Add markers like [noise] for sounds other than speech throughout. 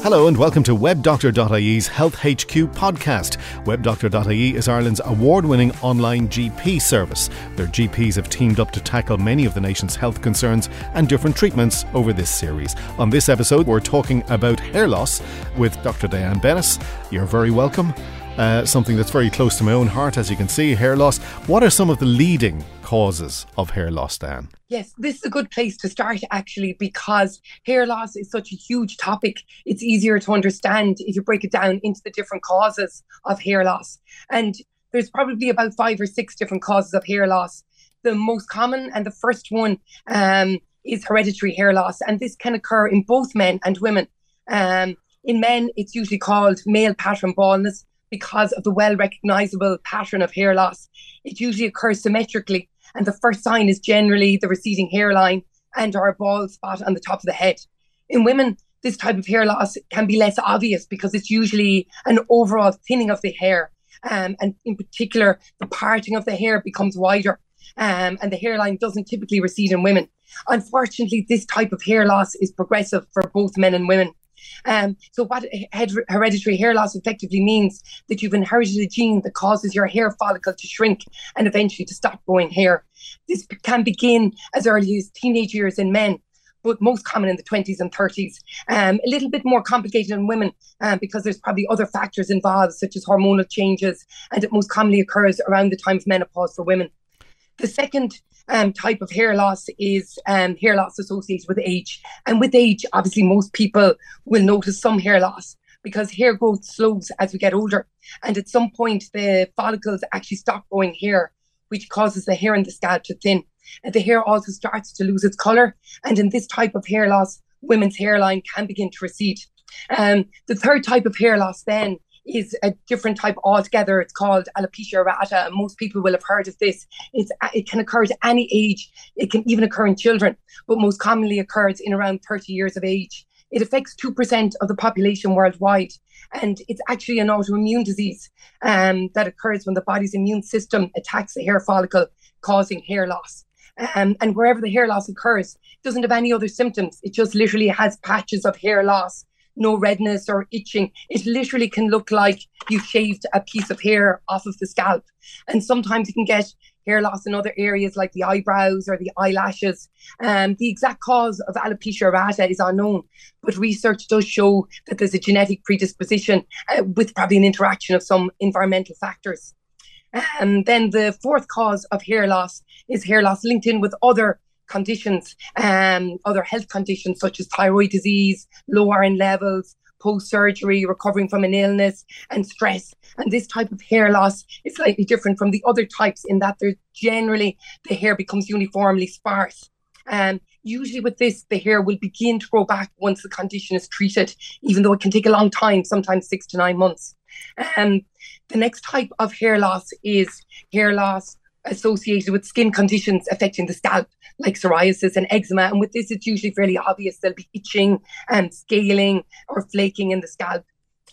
Hello and welcome to WebDoctor.ie's Health HQ podcast. WebDoctor.ie is Ireland's award winning online GP service. Their GPs have teamed up to tackle many of the nation's health concerns and different treatments over this series. On this episode, we're talking about hair loss with Dr. Diane Bennis. You're very welcome. Uh, something that's very close to my own heart, as you can see, hair loss. What are some of the leading causes of hair loss, Diane? Yes, this is a good place to start actually because hair loss is such a huge topic. It's easier to understand if you break it down into the different causes of hair loss. And there's probably about five or six different causes of hair loss. The most common and the first one um, is hereditary hair loss, and this can occur in both men and women. Um, in men, it's usually called male pattern baldness because of the well recognizable pattern of hair loss. It usually occurs symmetrically, and the first sign is generally the receding hairline and or a bald spot on the top of the head. In women, this type of hair loss can be less obvious because it's usually an overall thinning of the hair. Um, and in particular, the parting of the hair becomes wider um, and the hairline doesn't typically recede in women. Unfortunately, this type of hair loss is progressive for both men and women. Um, so what hereditary hair loss effectively means that you've inherited a gene that causes your hair follicle to shrink and eventually to stop growing hair. This can begin as early as teenage years in men, but most common in the 20s and 30s. Um, a little bit more complicated in women um, because there's probably other factors involved, such as hormonal changes, and it most commonly occurs around the time of menopause for women. The second um, type of hair loss is um, hair loss associated with age. And with age, obviously, most people will notice some hair loss because hair growth slows as we get older. And at some point, the follicles actually stop growing hair, which causes the hair in the scalp to thin. And the hair also starts to lose its color. And in this type of hair loss, women's hairline can begin to recede. Um, the third type of hair loss then is a different type altogether. It's called alopecia areata. Most people will have heard of this. It's it can occur at any age. It can even occur in children, but most commonly occurs in around 30 years of age. It affects 2% of the population worldwide. And it's actually an autoimmune disease um, that occurs when the body's immune system attacks the hair follicle, causing hair loss. Um, and wherever the hair loss occurs, doesn't have any other symptoms. It just literally has patches of hair loss no redness or itching. It literally can look like you shaved a piece of hair off of the scalp. And sometimes you can get hair loss in other areas like the eyebrows or the eyelashes. Um, the exact cause of alopecia areata is unknown, but research does show that there's a genetic predisposition uh, with probably an interaction of some environmental factors. And then the fourth cause of hair loss is hair loss linked in with other conditions, um, other health conditions such as thyroid disease, low iron levels, post surgery, recovering from an illness, and stress. And this type of hair loss is slightly different from the other types in that there's generally the hair becomes uniformly sparse. Um, usually with this, the hair will begin to grow back once the condition is treated, even though it can take a long time, sometimes six to nine months. Um, the next type of hair loss is hair loss associated with skin conditions affecting the scalp, like psoriasis and eczema. And with this, it's usually fairly obvious. There'll be itching and scaling or flaking in the scalp.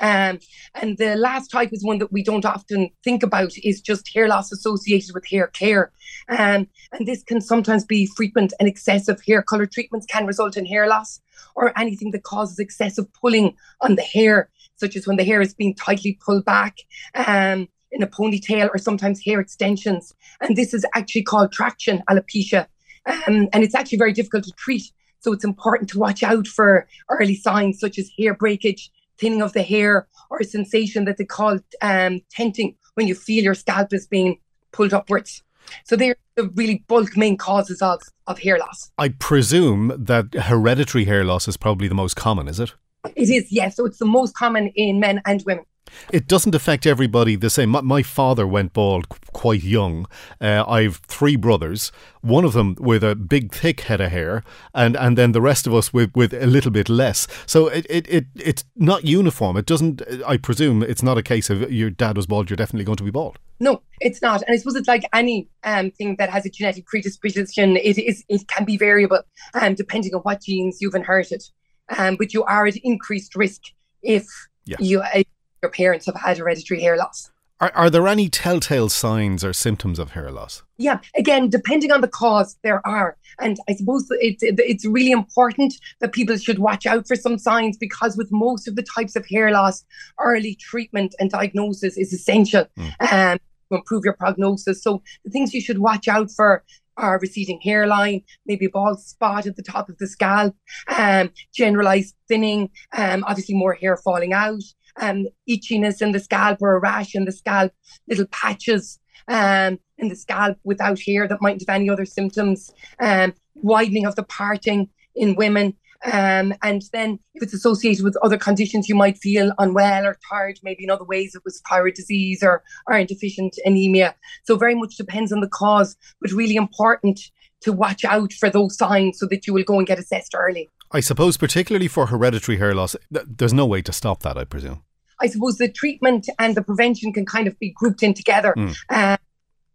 Um, and the last type is one that we don't often think about is just hair loss associated with hair care. Um, and this can sometimes be frequent and excessive hair color treatments can result in hair loss or anything that causes excessive pulling on the hair, such as when the hair is being tightly pulled back. Um, in a ponytail or sometimes hair extensions. And this is actually called traction alopecia. Um, and it's actually very difficult to treat. So it's important to watch out for early signs such as hair breakage, thinning of the hair, or a sensation that they call um, tenting when you feel your scalp is being pulled upwards. So they're the really bulk main causes of, of hair loss. I presume that hereditary hair loss is probably the most common, is it? It is, yes. So it's the most common in men and women. It doesn't affect everybody the same. My, my father went bald quite young. Uh, I've three brothers, one of them with a big, thick head of hair, and, and then the rest of us with, with a little bit less. So it, it, it it's not uniform. It doesn't, I presume, it's not a case of your dad was bald, you're definitely going to be bald. No, it's not. And I suppose it's like any um, thing that has a genetic predisposition, it is it can be variable um, depending on what genes you've inherited. Um, but you are at increased risk if yeah. you uh, your parents have had hereditary hair loss. Are, are there any telltale signs or symptoms of hair loss? Yeah, again, depending on the cause, there are. And I suppose it's, it's really important that people should watch out for some signs because, with most of the types of hair loss, early treatment and diagnosis is essential mm. um, to improve your prognosis. So, the things you should watch out for are receding hairline, maybe a bald spot at the top of the scalp, um, generalized thinning, um, obviously more hair falling out, um, itchiness in the scalp or a rash in the scalp, little patches um, in the scalp without hair that mightn't have any other symptoms, um, widening of the parting in women. Um, and then if it's associated with other conditions, you might feel unwell or tired, maybe in other ways it was thyroid disease or iron deficient anemia. So very much depends on the cause, but really important to watch out for those signs so that you will go and get assessed early. I suppose, particularly for hereditary hair loss, th- there's no way to stop that, I presume. I suppose the treatment and the prevention can kind of be grouped in together. Mm. Uh,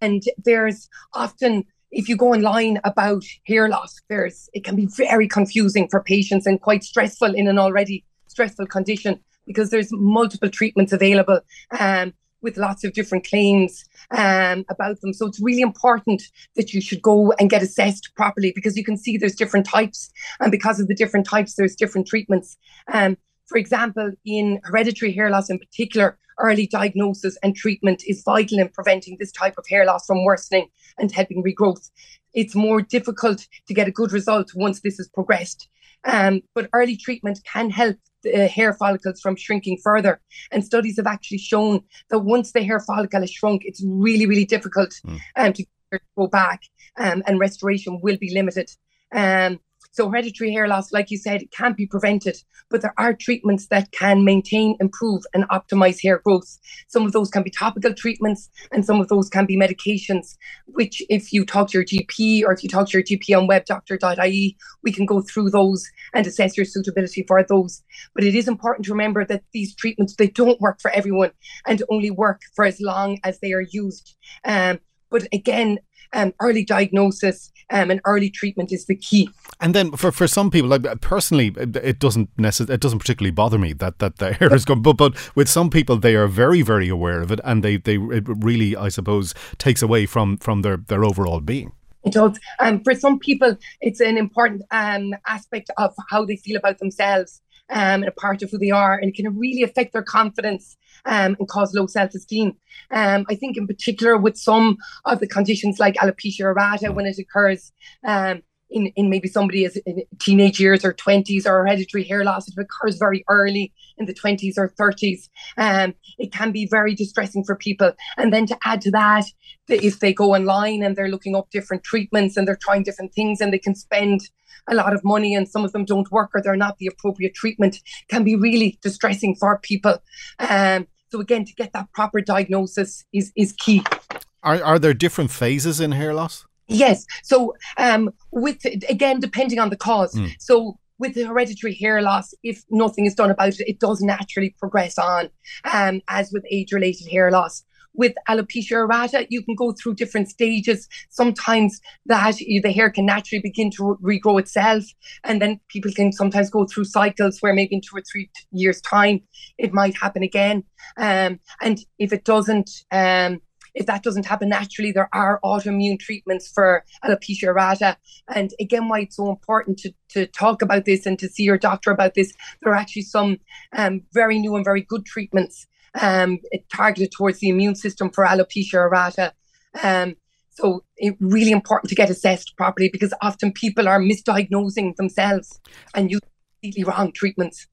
and there's often, if you go online about hair loss, there's it can be very confusing for patients and quite stressful in an already stressful condition because there's multiple treatments available. Um, with lots of different claims um, about them. So it's really important that you should go and get assessed properly because you can see there's different types. And because of the different types, there's different treatments. Um, for example, in hereditary hair loss in particular, early diagnosis and treatment is vital in preventing this type of hair loss from worsening and helping regrowth. It's more difficult to get a good result once this has progressed. Um, but early treatment can help the hair follicles from shrinking further. And studies have actually shown that once the hair follicle has shrunk, it's really, really difficult mm. um, to go back, um, and restoration will be limited. Um, so hereditary hair loss, like you said, it can't be prevented, but there are treatments that can maintain, improve, and optimize hair growth. Some of those can be topical treatments, and some of those can be medications. Which, if you talk to your GP or if you talk to your GP on webdoctor.ie, we can go through those and assess your suitability for those. But it is important to remember that these treatments they don't work for everyone and only work for as long as they are used. Um, but again, um, early diagnosis um, and early treatment is the key. And then for, for some people, like personally, it doesn't necessarily, it doesn't particularly bother me that that the hair is gone. But but with some people, they are very very aware of it, and they they it really, I suppose, takes away from from their their overall being. It does. Um, for some people, it's an important um, aspect of how they feel about themselves um, and a part of who they are, and it can really affect their confidence um, and cause low self esteem. Um, I think, in particular, with some of the conditions like alopecia areata, when it occurs, um, in, in maybe somebody is in teenage years or 20s or hereditary hair loss, it occurs very early in the 20s or 30s. Um, it can be very distressing for people. And then to add to that, if they go online and they're looking up different treatments and they're trying different things and they can spend a lot of money and some of them don't work or they're not the appropriate treatment, can be really distressing for people. Um, so again, to get that proper diagnosis is, is key. Are, are there different phases in hair loss? Yes. So, um, with again, depending on the cause. Mm. So, with the hereditary hair loss, if nothing is done about it, it does naturally progress on, um, as with age-related hair loss. With alopecia areata, you can go through different stages. Sometimes that the hair can naturally begin to regrow itself, and then people can sometimes go through cycles where maybe in two or three years' time it might happen again. Um, and if it doesn't, um, if that doesn't happen naturally, there are autoimmune treatments for alopecia areata. And again, why it's so important to, to talk about this and to see your doctor about this, there are actually some um, very new and very good treatments um, targeted towards the immune system for alopecia areata. Um, so it's really important to get assessed properly because often people are misdiagnosing themselves and using completely wrong treatments.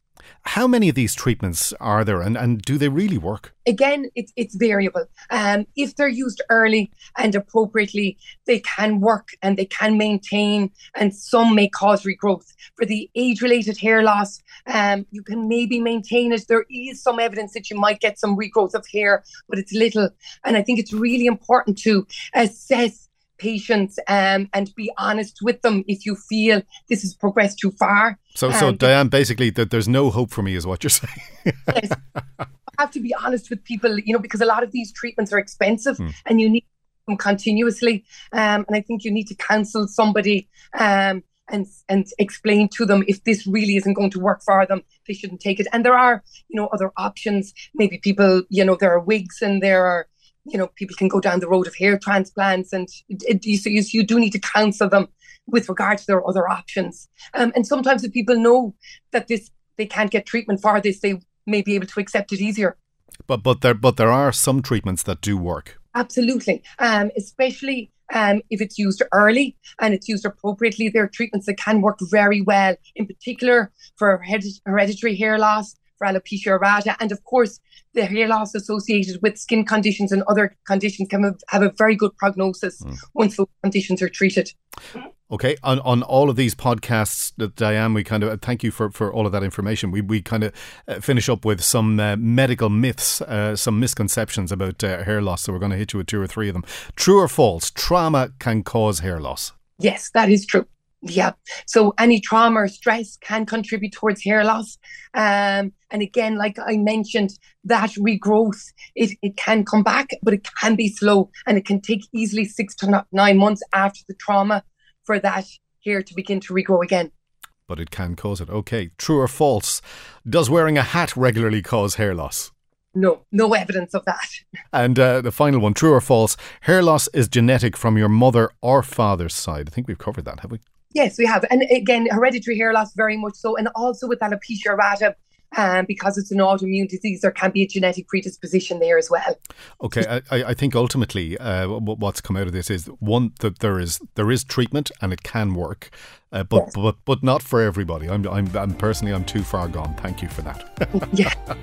How many of these treatments are there and, and do they really work? Again, it's, it's variable. Um, if they're used early and appropriately, they can work and they can maintain, and some may cause regrowth. For the age related hair loss, um, you can maybe maintain it. There is some evidence that you might get some regrowth of hair, but it's little. And I think it's really important to assess patients um, and be honest with them if you feel this has progressed too far. So, so um, Diane, basically, that there's no hope for me, is what you're saying. yes, [laughs] I have to be honest with people, you know, because a lot of these treatments are expensive, mm. and you need them continuously. Um, and I think you need to counsel somebody. Um, and and explain to them if this really isn't going to work for them, they shouldn't take it. And there are, you know, other options. Maybe people, you know, there are wigs and there are, you know, people can go down the road of hair transplants, and it, it, you, so you, you do need to counsel them with regard to their other options. Um, and sometimes if people know that this they can't get treatment for this, they may be able to accept it easier. But but there but there are some treatments that do work. Absolutely, um, especially um, if it's used early and it's used appropriately. There are treatments that can work very well, in particular for hereditary hair loss, for alopecia areata, and of course, the hair loss associated with skin conditions and other conditions can have a very good prognosis mm. once those conditions are treated. Okay, on, on all of these podcasts, that Diane, we kind of thank you for, for all of that information. We we kind of uh, finish up with some uh, medical myths, uh, some misconceptions about uh, hair loss. So we're going to hit you with two or three of them. True or false? Trauma can cause hair loss. Yes, that is true. Yeah. So any trauma or stress can contribute towards hair loss. Um, and again, like I mentioned, that regrowth, it, it can come back, but it can be slow and it can take easily six to nine months after the trauma for that hair to begin to regrow again. But it can cause it. Okay, true or false? Does wearing a hat regularly cause hair loss? No, no evidence of that. And uh, the final one, true or false? Hair loss is genetic from your mother or father's side. I think we've covered that, have we? Yes, we have. And again, hereditary hair loss, very much so. And also with alopecia areata, um, because it's an autoimmune disease, there can be a genetic predisposition there as well. Okay, I, I think ultimately uh, what's come out of this is one that there is there is treatment and it can work, uh, but, yes. but but not for everybody. I'm, I'm, I'm personally I'm too far gone. Thank you for that. [laughs] yeah. [laughs]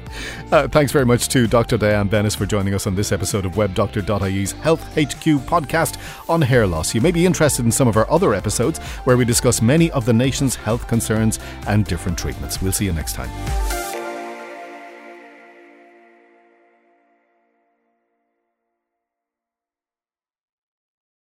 Uh, thanks very much to Dr. Diane Bennis for joining us on this episode of WebDoctor.ie's Health HQ podcast on hair loss. You may be interested in some of our other episodes where we discuss many of the nation's health concerns and different treatments. We'll see you next time.